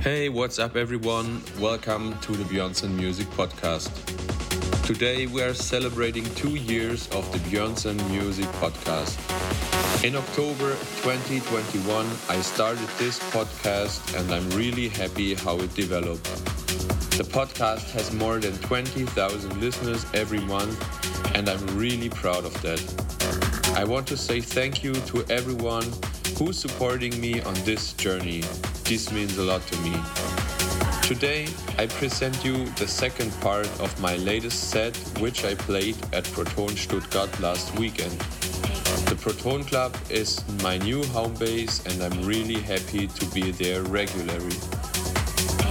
Hey, what's up, everyone? Welcome to the Bjoernson Music Podcast. Today we are celebrating two years of the Bjoernson Music Podcast. In October 2021, I started this podcast and I'm really happy how it developed. The podcast has more than 20,000 listeners every month, and I'm really proud of that. I want to say thank you to everyone who's supporting me on this journey. This means a lot to me. Today, I present you the second part of my latest set, which I played at Proton Stuttgart last weekend. The Proton Club is my new home base, and I'm really happy to be there regularly.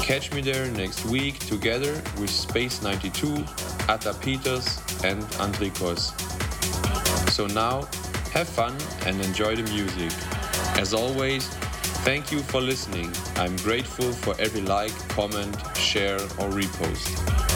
Catch me there next week together with Space 92, Atha Peters, and Andrikos. So now, have fun and enjoy the music. As always, thank you for listening. I'm grateful for every like, comment, share, or repost.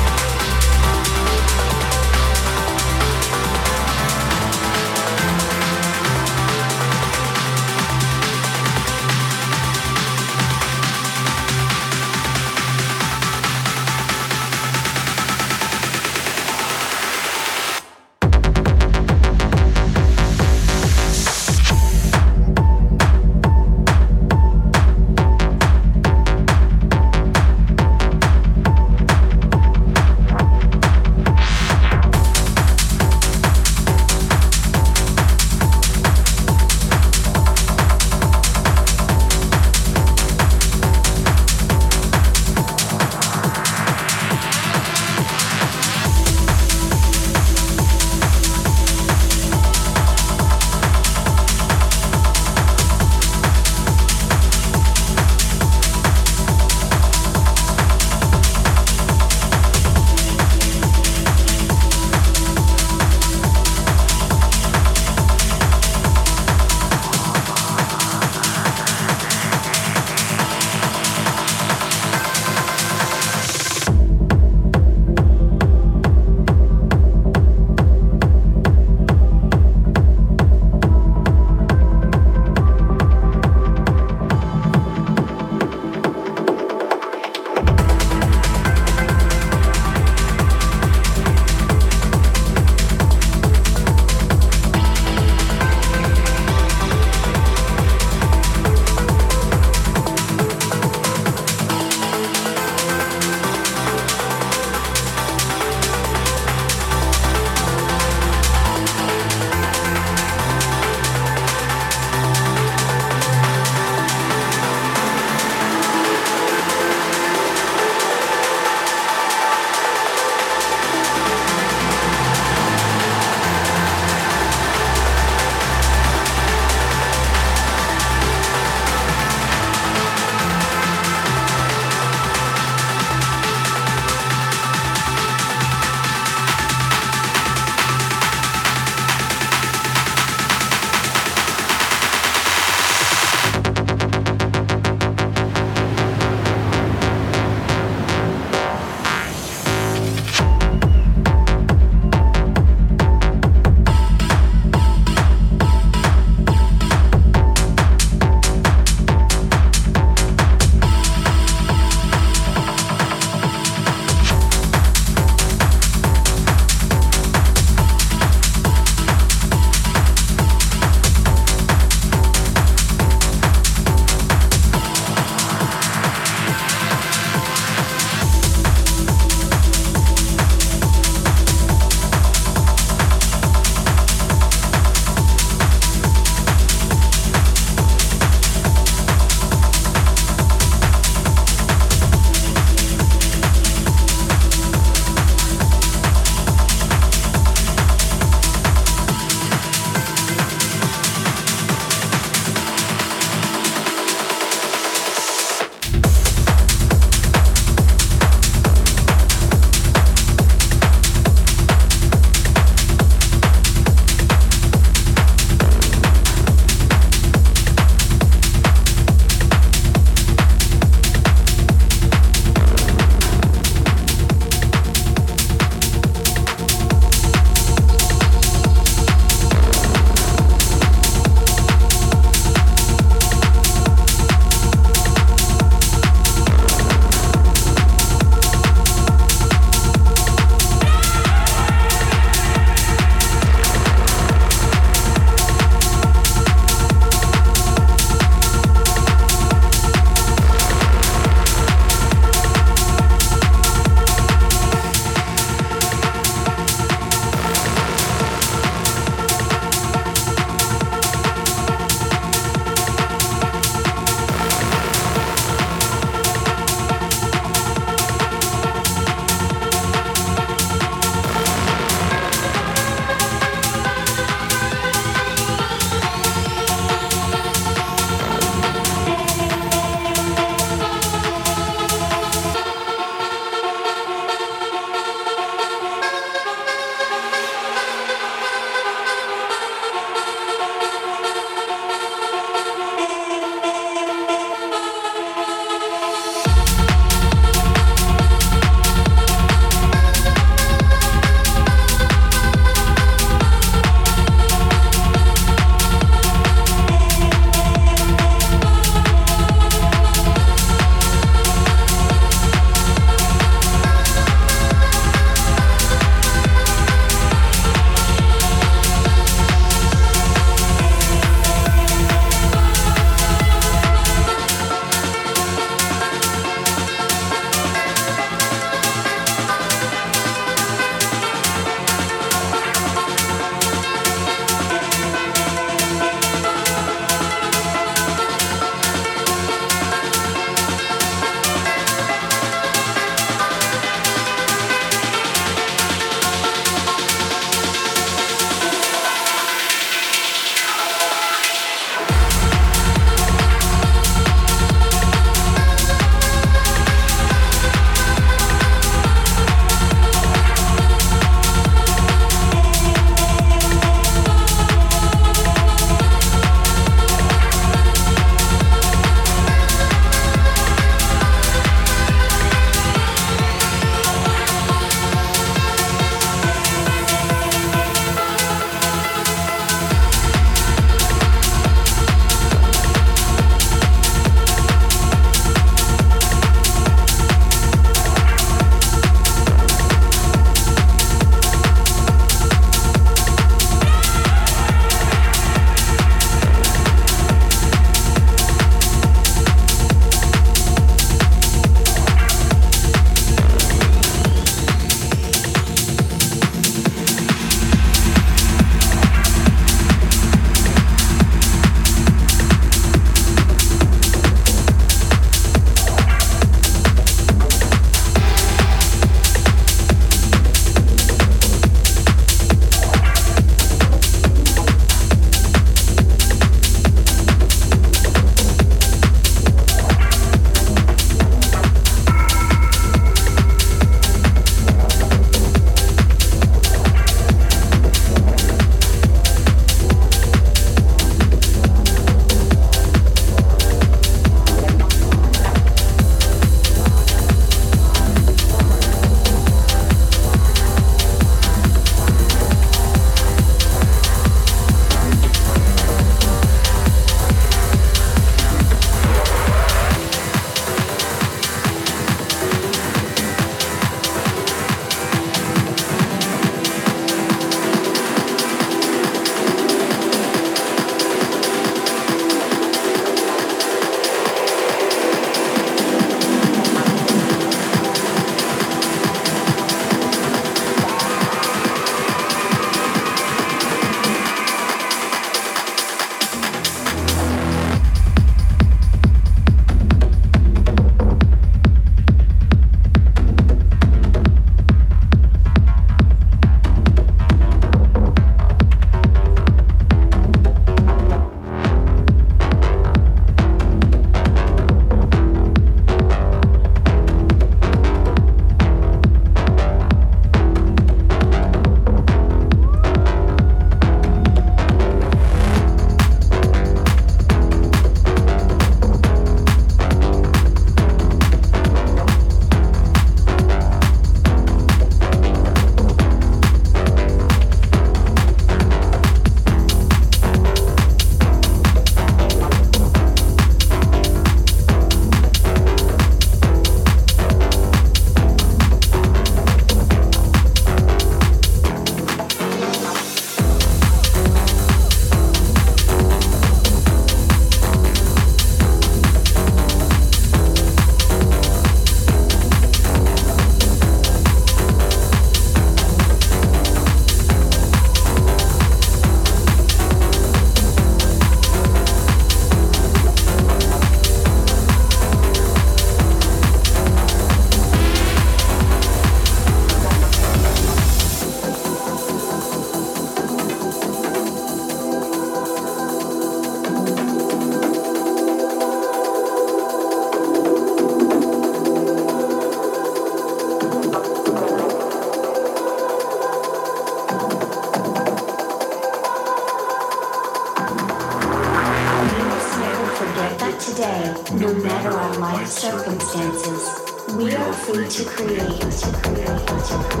Circumstances, we are free to create.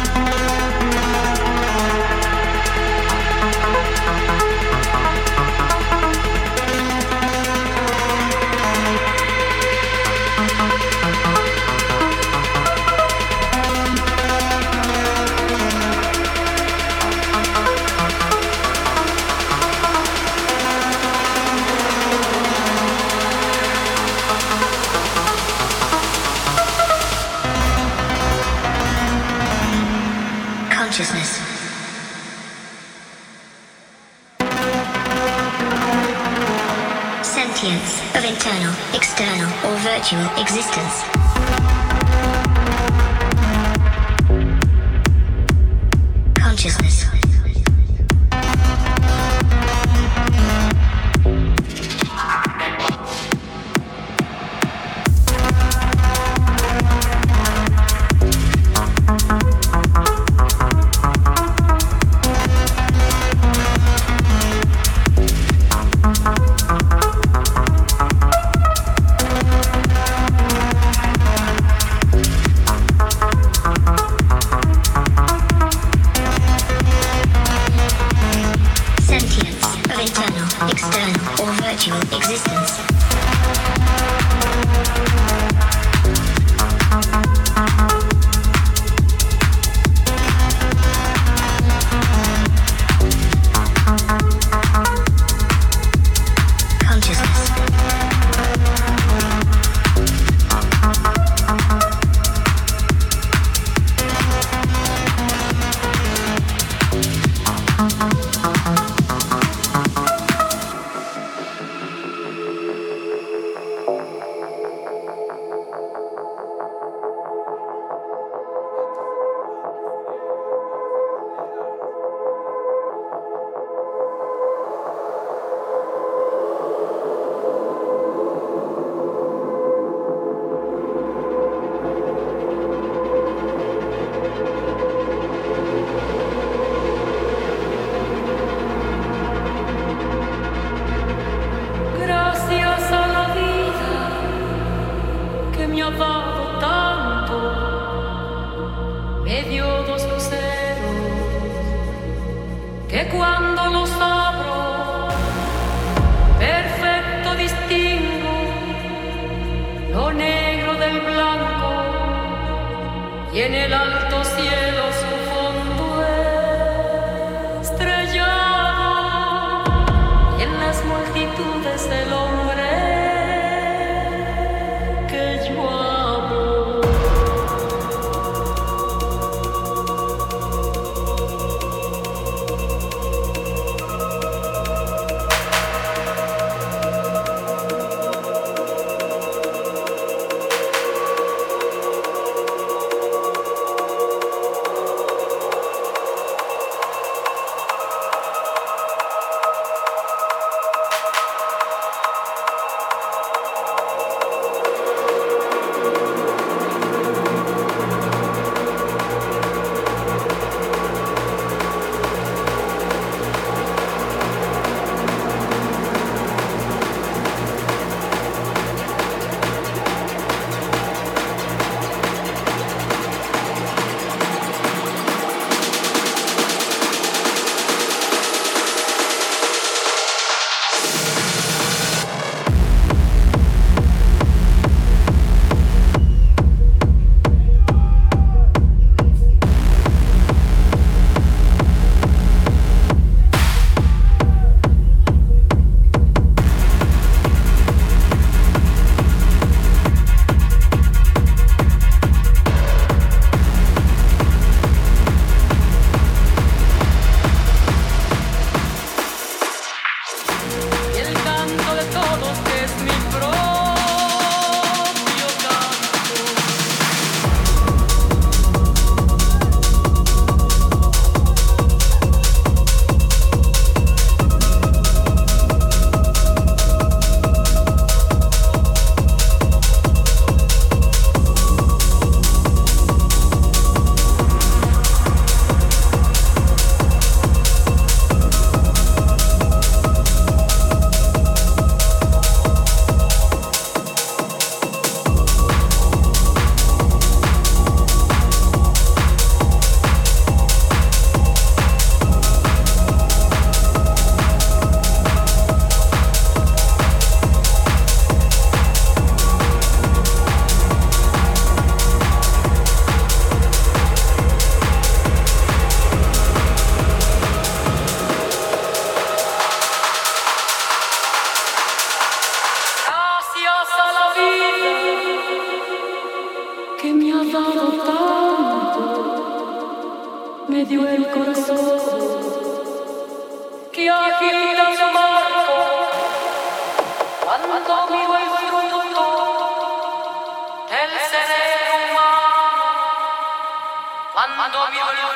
perpetual existence. Quando mi voglio